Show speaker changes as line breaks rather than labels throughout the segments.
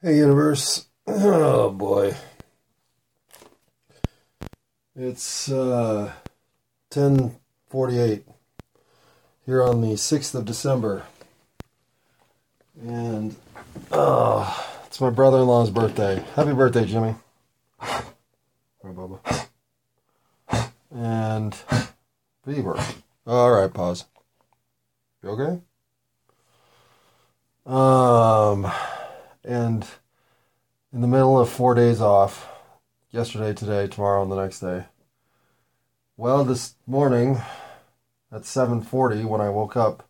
Hey, universe. Oh boy. It's uh 10:48 here on the 6th of December. And oh, it's my brother-in-law's birthday. Happy birthday, Jimmy. Hi, Bubba. And Bieber. All right, pause. You okay? Um and in the middle of four days off yesterday today tomorrow and the next day well this morning at 7.40 when i woke up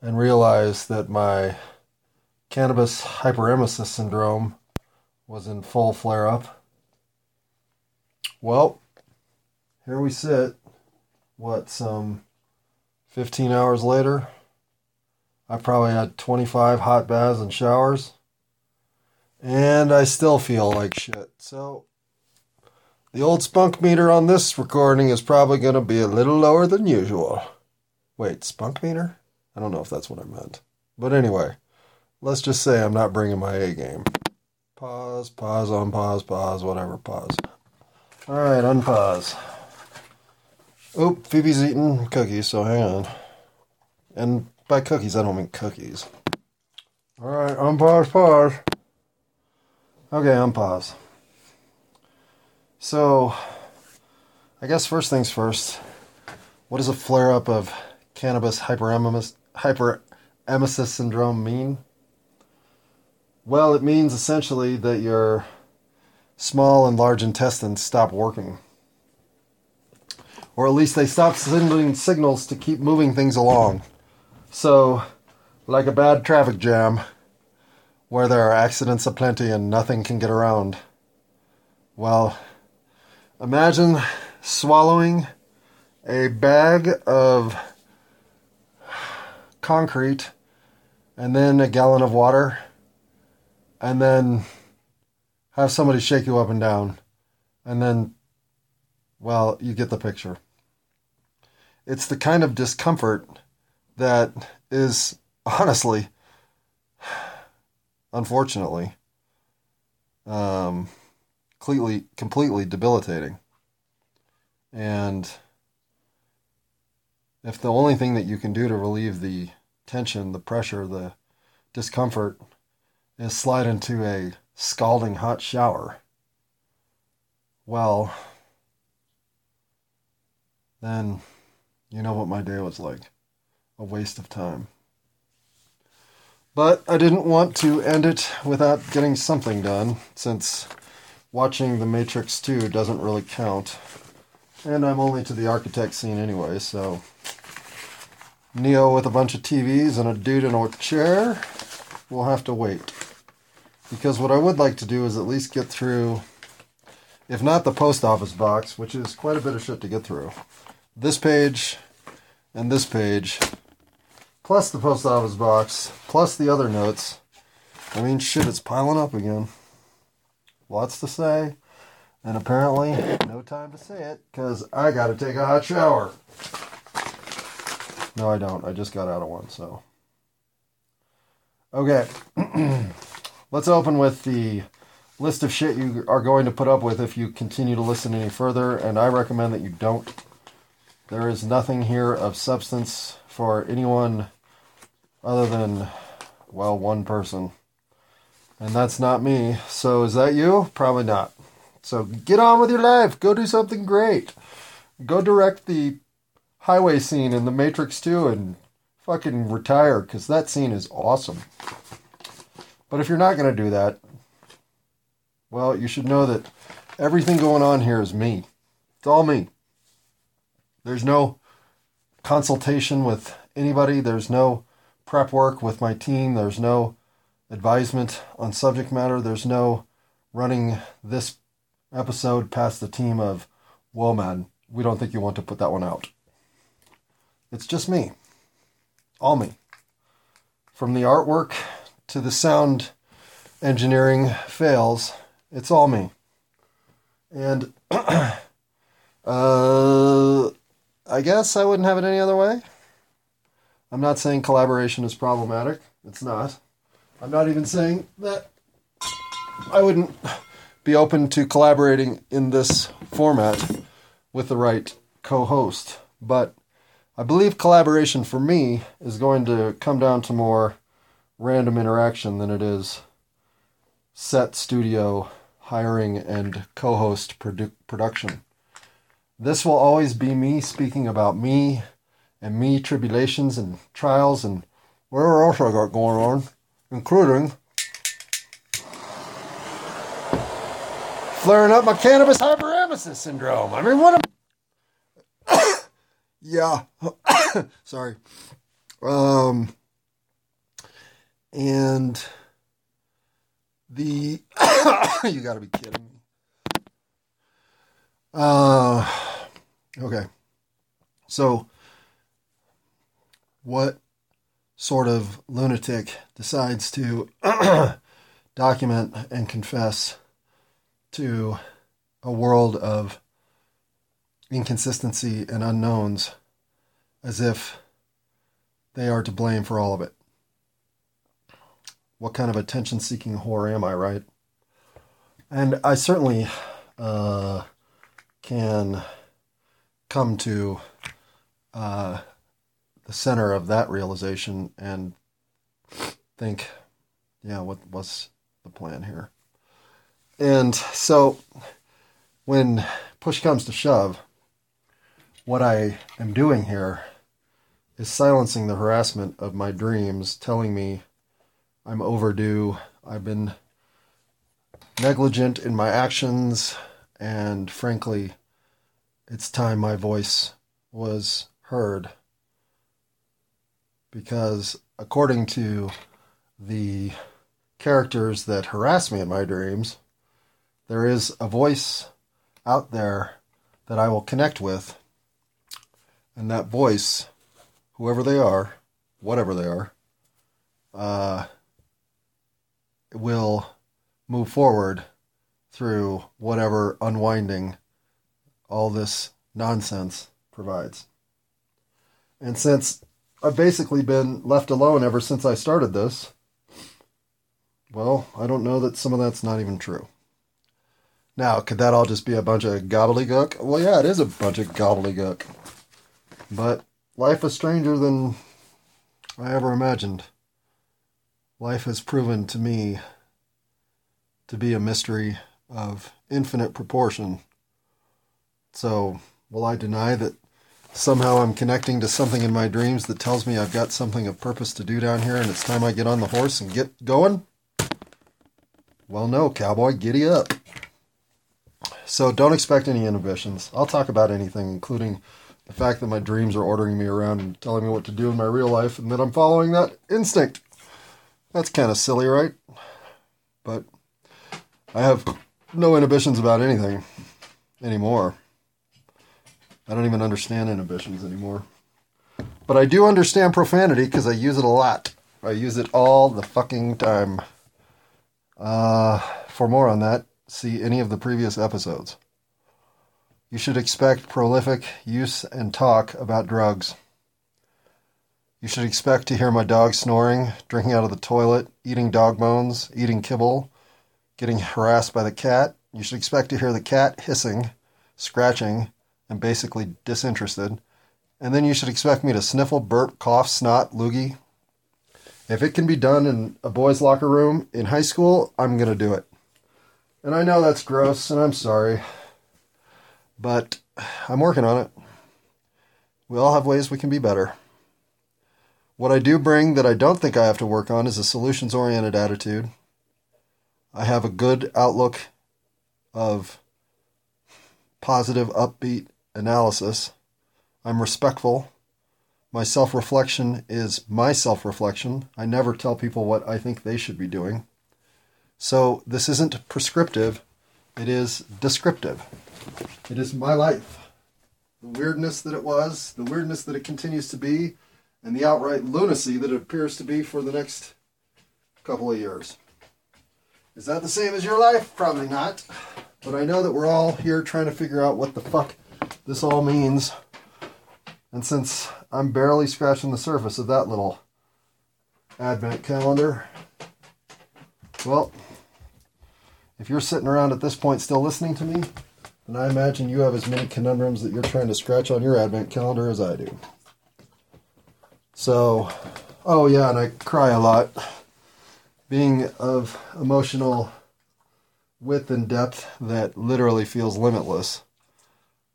and realized that my cannabis hyperemesis syndrome was in full flare up well here we sit what some 15 hours later? I probably had 25 hot baths and showers and I still feel like shit. So the old spunk meter on this recording is probably going to be a little lower than usual. Wait, spunk meter? I don't know if that's what I meant. But anyway, let's just say I'm not bringing my A game. Pause, pause, unpause, pause, whatever, pause. All right, unpause. Oop, Phoebe's eating cookies, so hang on. And by cookies, I don't mean cookies. All right, unpause, pause. Okay, unpause. So, I guess first things first. What does a flare up of cannabis hyperemesis, hyperemesis syndrome mean? Well, it means essentially that your small and large intestines stop working. Or at least they stop sending signals to keep moving things along. So, like a bad traffic jam, where there are accidents aplenty and nothing can get around. Well, imagine swallowing a bag of concrete and then a gallon of water and then have somebody shake you up and down and then well you get the picture it's the kind of discomfort that is honestly unfortunately, um, completely completely debilitating. And if the only thing that you can do to relieve the tension, the pressure, the discomfort is slide into a scalding hot shower, well, then you know what my day was like a waste of time. But I didn't want to end it without getting something done, since watching The Matrix 2 doesn't really count. And I'm only to the architect scene anyway, so. Neo with a bunch of TVs and a dude in a chair will have to wait. Because what I would like to do is at least get through, if not the post office box, which is quite a bit of shit to get through, this page and this page plus the post office box, plus the other notes. I mean, shit, it's piling up again. Lots to say, and apparently no time to say it because I got to take a hot shower. No, I don't. I just got out of one, so. Okay. Let's open with the list of shit you are going to put up with if you continue to listen any further, and I recommend that you don't. There is nothing here of substance for anyone other than, well, one person. And that's not me. So is that you? Probably not. So get on with your life. Go do something great. Go direct the highway scene in The Matrix 2 and fucking retire because that scene is awesome. But if you're not going to do that, well, you should know that everything going on here is me. It's all me. There's no consultation with anybody. There's no prep work with my team. There's no advisement on subject matter. There's no running this episode past the team of, well, man, we don't think you want to put that one out. It's just me. All me. From the artwork to the sound engineering fails, it's all me. And uh, I guess I wouldn't have it any other way. I'm not saying collaboration is problematic. It's not. I'm not even saying that I wouldn't be open to collaborating in this format with the right co host. But I believe collaboration for me is going to come down to more random interaction than it is set studio hiring and co host produ- production. This will always be me speaking about me and me tribulations and trials and whatever else I got going on, including flaring up my cannabis hyperemesis syndrome. I mean, what Yeah. Sorry. Um and the you got to be kidding me. Uh okay. So what sort of lunatic decides to document and confess to a world of inconsistency and unknowns as if they are to blame for all of it. What kind of attention seeking whore am I, right? And I certainly uh, can come to uh, the center of that realization and think, yeah, what was the plan here? And so when push comes to shove, what I am doing here is silencing the harassment of my dreams, telling me I'm overdue, I've been negligent in my actions, and frankly, it's time my voice was heard. Because according to the characters that harass me in my dreams, there is a voice out there that I will connect with. And that voice, whoever they are, whatever they are, uh, will move forward through whatever unwinding all this nonsense provides. And since I've basically been left alone ever since I started this, well, I don't know that some of that's not even true. Now, could that all just be a bunch of gobbledygook? Well, yeah, it is a bunch of gobbledygook. But life is stranger than I ever imagined. Life has proven to me to be a mystery of infinite proportion. So, will I deny that somehow I'm connecting to something in my dreams that tells me I've got something of purpose to do down here and it's time I get on the horse and get going? Well, no, cowboy, giddy up. So don't expect any inhibitions. I'll talk about anything, including the fact that my dreams are ordering me around and telling me what to do in my real life and that I'm following that instinct. That's kind of silly, right? But I have no inhibitions about anything anymore. I don't even understand inhibitions anymore. But I do understand profanity because I use it a lot. I use it all the fucking time. Uh, for more on that, see any of the previous episodes. You should expect prolific use and talk about drugs. You should expect to hear my dog snoring, drinking out of the toilet, eating dog bones, eating kibble, getting harassed by the cat. You should expect to hear the cat hissing, scratching, and basically disinterested. And then you should expect me to sniffle, burp, cough, snot, loogie. If it can be done in a boys' locker room in high school, I'm going to do it. And I know that's gross, and I'm sorry. But I'm working on it. We all have ways we can be better. What I do bring that I don't think I have to work on is a solutions oriented attitude. I have a good outlook of positive, upbeat analysis. I'm respectful. My self reflection is my self reflection. I never tell people what I think they should be doing. So this isn't prescriptive, it is descriptive. It is my life. The weirdness that it was, the weirdness that it continues to be, and the outright lunacy that it appears to be for the next couple of years. Is that the same as your life? Probably not. But I know that we're all here trying to figure out what the fuck this all means. And since I'm barely scratching the surface of that little advent calendar, well, If you're sitting around at this point still listening to me, then I imagine you have as many conundrums that you're trying to scratch on your Advent calendar as I do. So, oh yeah, and I cry a lot. Being of emotional width and depth that literally feels limitless,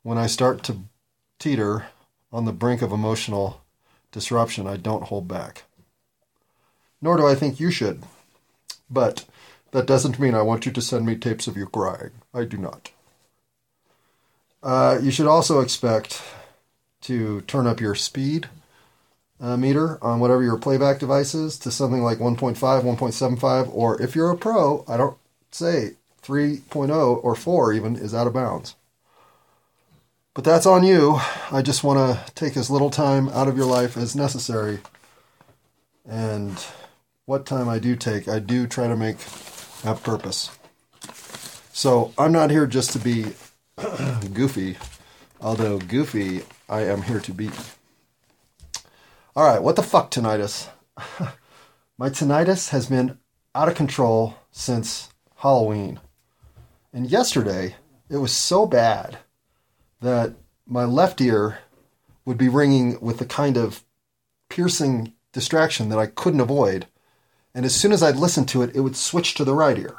when I start to teeter on the brink of emotional disruption, I don't hold back. Nor do I think you should. But that doesn't mean I want you to send me tapes of you crying. I do not. Uh, you should also expect to turn up your speed uh, meter on whatever your playback device is to something like 1.5, 1.75, or if you're a pro, I don't say 3.0 or 4 even is out of bounds. But that's on you. I just want to take as little time out of your life as necessary. And what time I do take, I do try to make have purpose. So I'm not here just to be goofy, although goofy I am here to be. All right, what the fuck, tinnitus? My tinnitus has been out of control since Halloween. And yesterday, it was so bad that my left ear would be ringing with the kind of piercing distraction that I couldn't avoid. And as soon as I'd listen to it, it would switch to the right ear.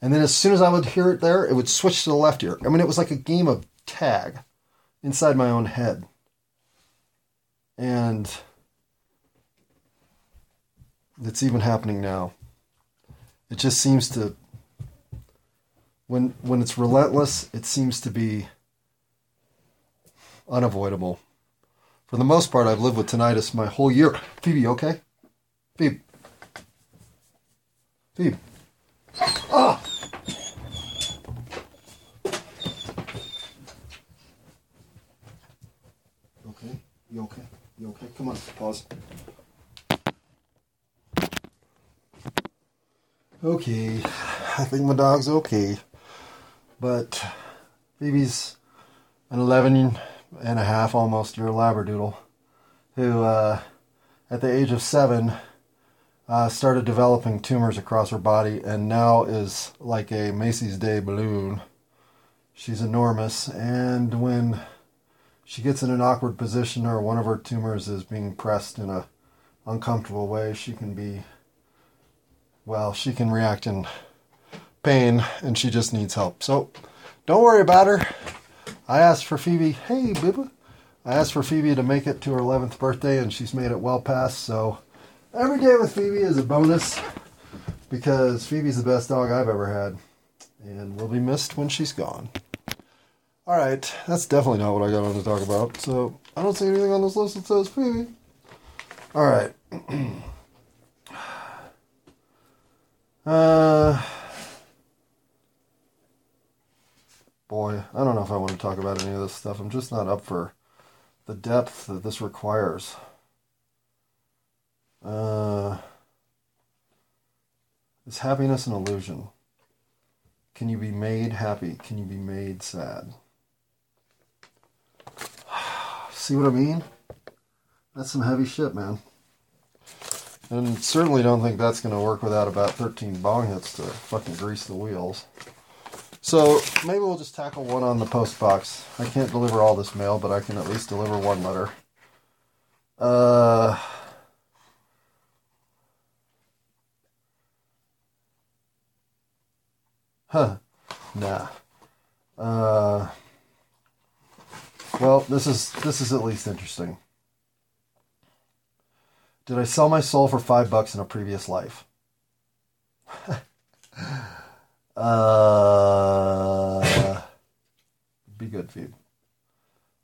And then as soon as I would hear it there, it would switch to the left ear. I mean, it was like a game of tag inside my own head. And it's even happening now. It just seems to when when it's relentless, it seems to be unavoidable. For the most part, I've lived with tinnitus my whole year. Phoebe, okay? Phoebe. Phoebe. Ah! Okay? You okay? You okay? Come on, pause. Okay, I think my dog's okay. But Phoebe's an 11 and a half almost year Labradoodle who, uh, at the age of seven, uh, started developing tumors across her body and now is like a Macy's Day balloon. She's enormous, and when she gets in an awkward position or one of her tumors is being pressed in a uncomfortable way, she can be well, she can react in pain and she just needs help. So don't worry about her. I asked for Phoebe, hey, Bibba. I asked for Phoebe to make it to her 11th birthday and she's made it well past. So every day with Phoebe is a bonus because Phoebe's the best dog I've ever had and will be missed when she's gone. All right, that's definitely not what I got on to talk about. So I don't see anything on this list that says Phoebe. All right. Uh, boy, I don't know if I want to talk about any of this stuff. I'm just not up for the depth that this requires. Uh, is happiness an illusion? Can you be made happy? Can you be made sad? See what I mean? That's some heavy shit, man. And certainly don't think that's going to work without about 13 bong hits to fucking grease the wheels. So maybe we'll just tackle one on the post box. I can't deliver all this mail, but I can at least deliver one letter. Uh. Huh. Nah. Uh. Well, this is this is at least interesting. Did I sell my soul for five bucks in a previous life? uh, be good, Phoebe.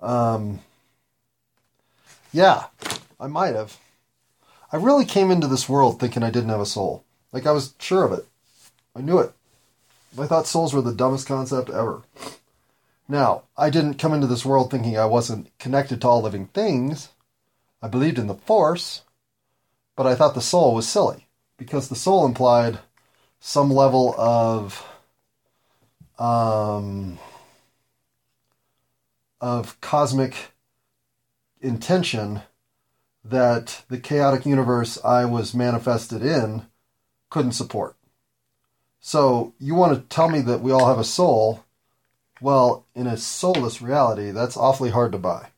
Um, yeah, I might have. I really came into this world thinking I didn't have a soul. Like I was sure of it. I knew it. I thought souls were the dumbest concept ever. Now, I didn't come into this world thinking I wasn't connected to all living things. I believed in the Force. But I thought the soul was silly because the soul implied some level of um, of cosmic intention that the chaotic universe I was manifested in couldn't support. So you want to tell me that we all have a soul? Well, in a soulless reality, that's awfully hard to buy.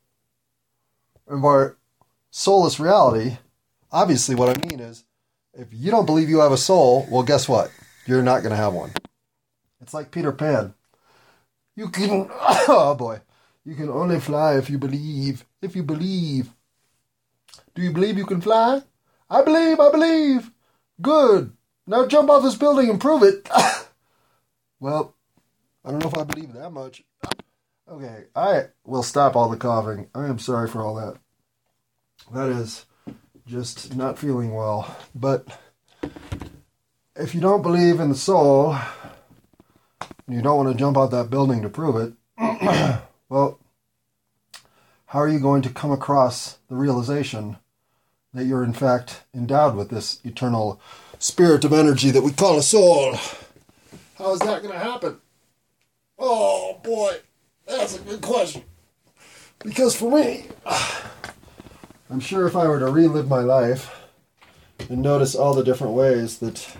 And by soulless reality, obviously what I mean is if you don't believe you have a soul, well, guess what? You're not going to have one. It's like Peter Pan. You can, oh boy, you can only fly if you believe. If you believe. Do you believe you can fly? I believe, I believe. Good. Now jump off this building and prove it. well, I don't know if I believe that much. Okay, I will stop all the coughing. I am sorry for all that. That is just not feeling well. But if you don't believe in the soul, you don't want to jump out that building to prove it, well, how are you going to come across the realization that you're in fact endowed with this eternal spirit of energy that we call a soul? How is that going to happen? Oh boy, that's a good question. Because for me, I'm sure if I were to relive my life and notice all the different ways that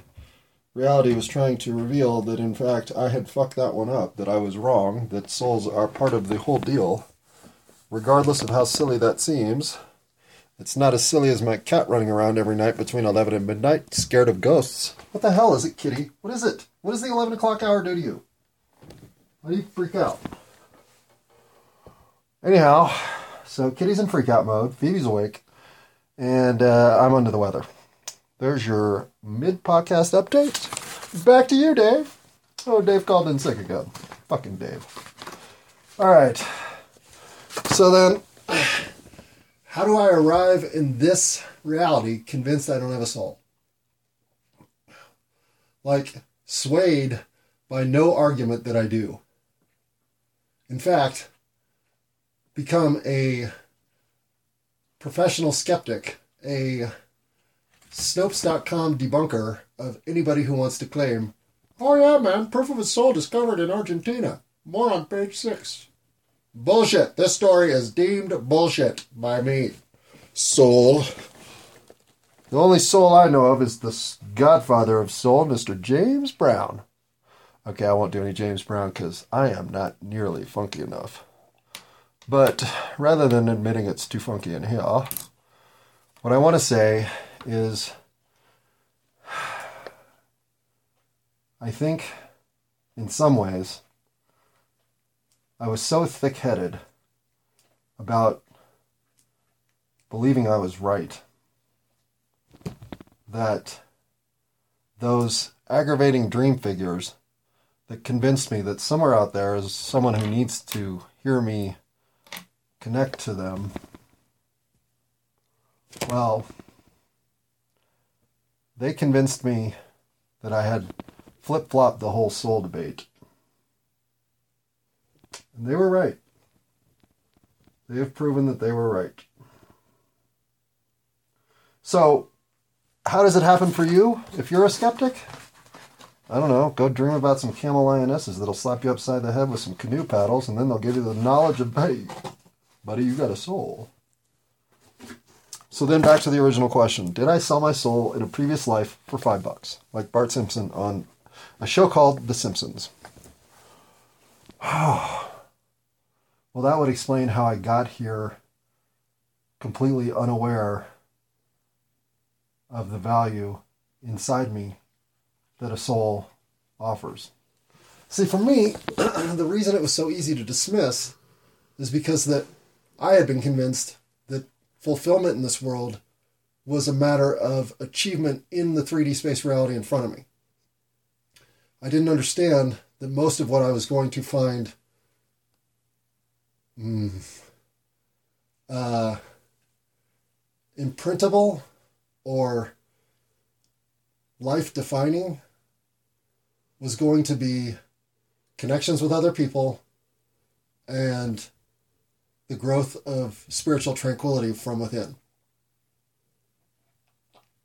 reality was trying to reveal that in fact I had fucked that one up, that I was wrong, that souls are part of the whole deal, regardless of how silly that seems. It's not as silly as my cat running around every night between 11 and midnight, scared of ghosts. What the hell is it, kitty? What is it? What does the 11 o'clock hour do to you? Why do you freak out? Anyhow, so Kitty's in freak out mode, Phoebe's awake, and uh, I'm under the weather. There's your mid podcast update. Back to you, Dave. Oh, Dave called in sick again. Fucking Dave. All right. So then, how do I arrive in this reality convinced I don't have a soul? Like, swayed by no argument that I do. In fact, become a professional skeptic, a Snopes.com debunker of anybody who wants to claim, oh yeah, man, proof of a soul discovered in Argentina. More on page six. Bullshit. This story is deemed bullshit by me. Soul. The only soul I know of is the godfather of soul, Mr. James Brown. Okay, I won't do any James Brown because I am not nearly funky enough. But rather than admitting it's too funky in here, what I want to say is I think in some ways I was so thick headed about believing I was right that those aggravating dream figures that convinced me that somewhere out there is someone who needs to hear me connect to them. Well, they convinced me that I had flip flopped the whole soul debate. And they were right. They have proven that they were right. So, how does it happen for you if you're a skeptic? I don't know. Go dream about some camel lionesses that'll slap you upside the head with some canoe paddles, and then they'll give you the knowledge of, hey, buddy, you got a soul. So then back to the original question. Did I sell my soul in a previous life for five bucks? Like Bart Simpson on a show called The Simpsons. well, that would explain how I got here completely unaware of the value inside me that a soul offers. See, for me, the reason it was so easy to dismiss is because that I had been convinced that fulfillment in this world was a matter of achievement in the 3D space reality in front of me. I didn't understand that most of what I was going to find mm, uh, imprintable or life defining was going to be connections with other people and the growth of spiritual tranquility from within.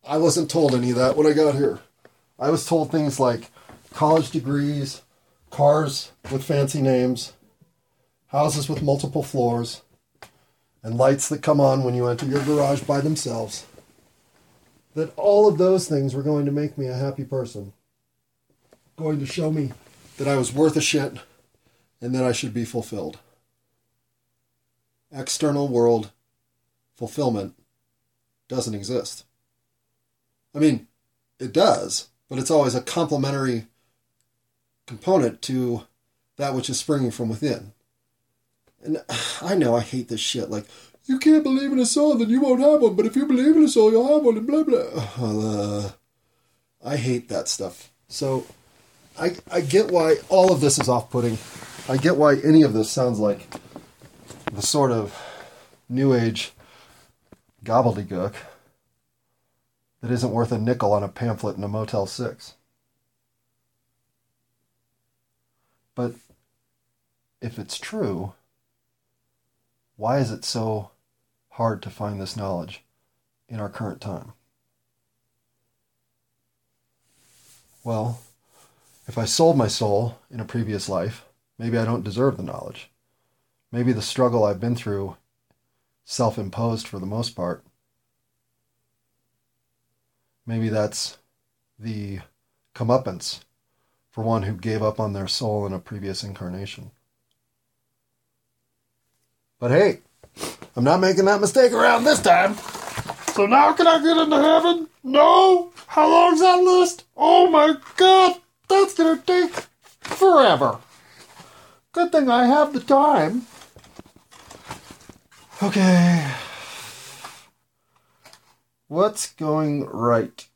I wasn't told any of that when I got here. I was told things like college degrees, cars with fancy names, houses with multiple floors, and lights that come on when you enter your garage by themselves. That all of those things were going to make me a happy person. going to show me that I was worth a shit and that I should be fulfilled. External world fulfillment doesn't exist. I mean, it does, but it's always a complementary component to that which is springing from within. And I know I hate this shit. Like, you can't believe in a soul, then you won't have one. But if you believe in a soul, you'll have one, and blah, blah. Uh, I hate that stuff. So I, I get why all of this is off putting. I get why any of this sounds like the sort of new age gobbledygook that isn't worth a nickel on a pamphlet in a Motel 6. But if it's true, why is it so hard to find this knowledge in our current time? Well, if I sold my soul in a previous life, maybe I don't deserve the knowledge. Maybe the struggle I've been through, self imposed for the most part, maybe that's the comeuppance for one who gave up on their soul in a previous incarnation. But hey, I'm not making that mistake around this time. So now can I get into heaven? No? How long's that list? Oh my god, that's gonna take forever. Good thing I have the time. Okay. What's going right?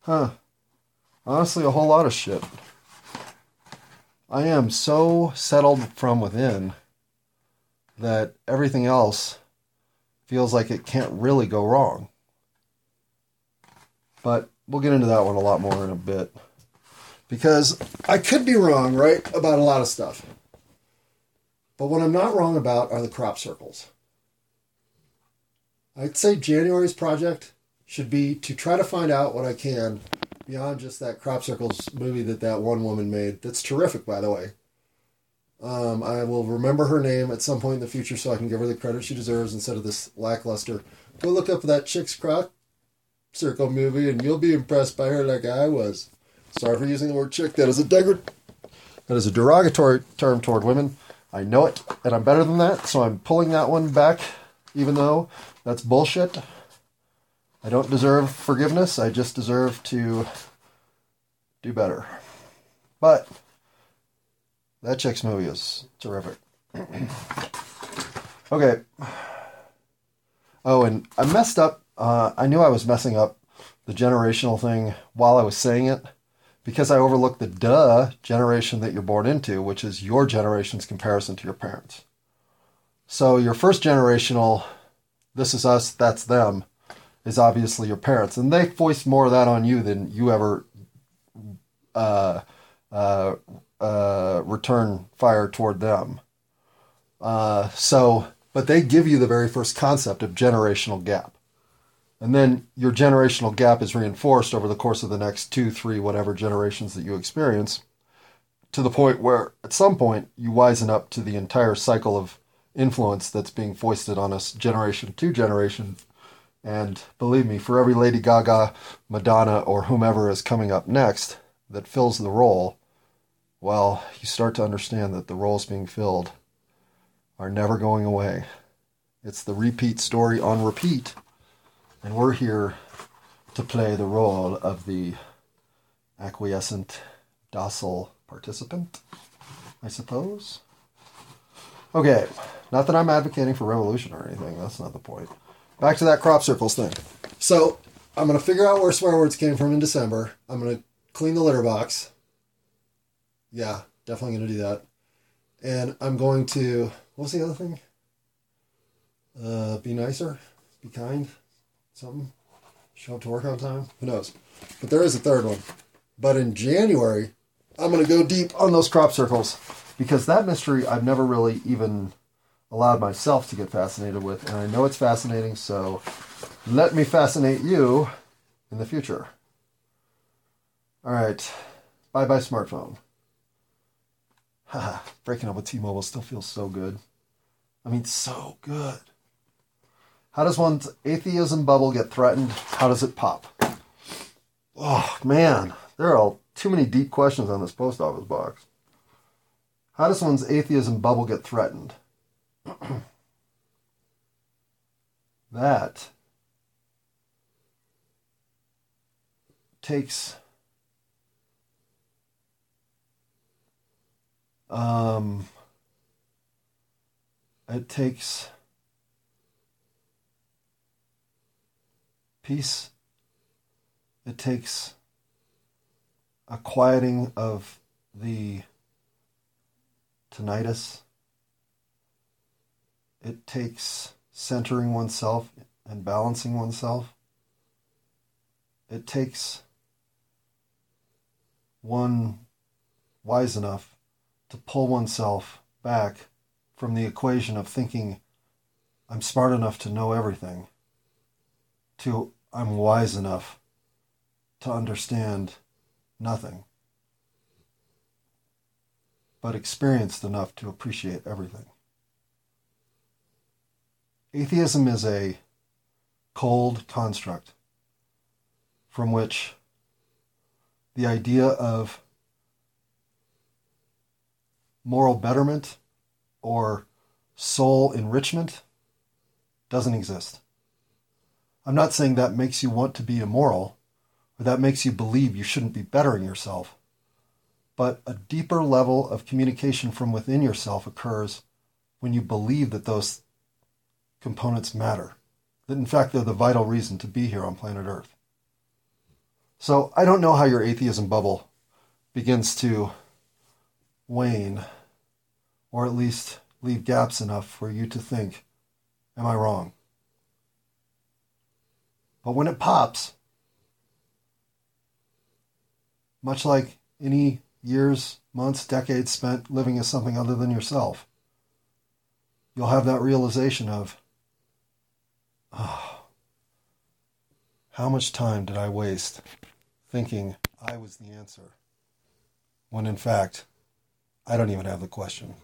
Huh. Honestly, a whole lot of shit. I am so settled from within that everything else feels like it can't really go wrong. But we'll get into that one a lot more in a bit. Because I could be wrong, right, about a lot of stuff. But what I'm not wrong about are the crop circles. I'd say January's project should be to try to find out what I can beyond just that crop circles movie that that one woman made. That's terrific, by the way. Um, I will remember her name at some point in the future so I can give her the credit she deserves instead of this lackluster. Go look up that Chick's Crop Circle movie and you'll be impressed by her like I was. Sorry for using the word chick. That is a that is a derogatory term toward women. I know it, and I'm better than that, so I'm pulling that one back, even though that's bullshit. I don't deserve forgiveness. I just deserve to do better. But that chick's movie is terrific. okay. Oh, and I messed up. Uh, I knew I was messing up the generational thing while I was saying it because I overlooked the duh generation that you're born into, which is your generation's comparison to your parents. So your first generational, this is us, that's them, is obviously your parents, and they voiced more of that on you than you ever uh, uh, uh, return fire toward them. Uh, so, but they give you the very first concept of generational gap. And then your generational gap is reinforced over the course of the next two, three, whatever generations that you experience to the point where at some point you wisen up to the entire cycle of influence that's being foisted on us generation to generation. And believe me, for every Lady Gaga, Madonna, or whomever is coming up next that fills the role, well, you start to understand that the roles being filled are never going away. It's the repeat story on repeat. And we're here to play the role of the acquiescent, docile participant, I suppose. Okay, not that I'm advocating for revolution or anything, that's not the point. Back to that crop circles thing. So, I'm going to figure out where swear words came from in December. I'm going to clean the litter box. Yeah, definitely going to do that. And I'm going to, what's the other thing? Uh, be nicer, be kind, something. Show up to work on time. Who knows? But there is a third one. But in January, I'm going to go deep on those crop circles because that mystery I've never really even allowed myself to get fascinated with. And I know it's fascinating, so let me fascinate you in the future. All right. Bye bye, smartphone. Haha, breaking up with T Mobile still feels so good. I mean, so good. How does one's atheism bubble get threatened? How does it pop? Oh, man. There are all too many deep questions on this post office box. How does one's atheism bubble get threatened? that takes um, it takes peace it takes a quieting of the tinnitus. It takes centering oneself and balancing oneself. It takes one wise enough to pull oneself back from the equation of thinking I'm smart enough to know everything to I'm wise enough to understand nothing, but experienced enough to appreciate everything. Atheism is a cold construct from which the idea of moral betterment or soul enrichment doesn't exist. I'm not saying that makes you want to be immoral or that makes you believe you shouldn't be bettering yourself. But a deeper level of communication from within yourself occurs when you believe that those components matter, that in fact they're the vital reason to be here on planet Earth. So I don't know how your atheism bubble begins to wane, or at least leave gaps enough for you to think, Am I wrong? But when it pops, much like any years, months, decades spent living as something other than yourself, you'll have that realization of, oh, how much time did I waste thinking I was the answer? When in fact, I don't even have the question.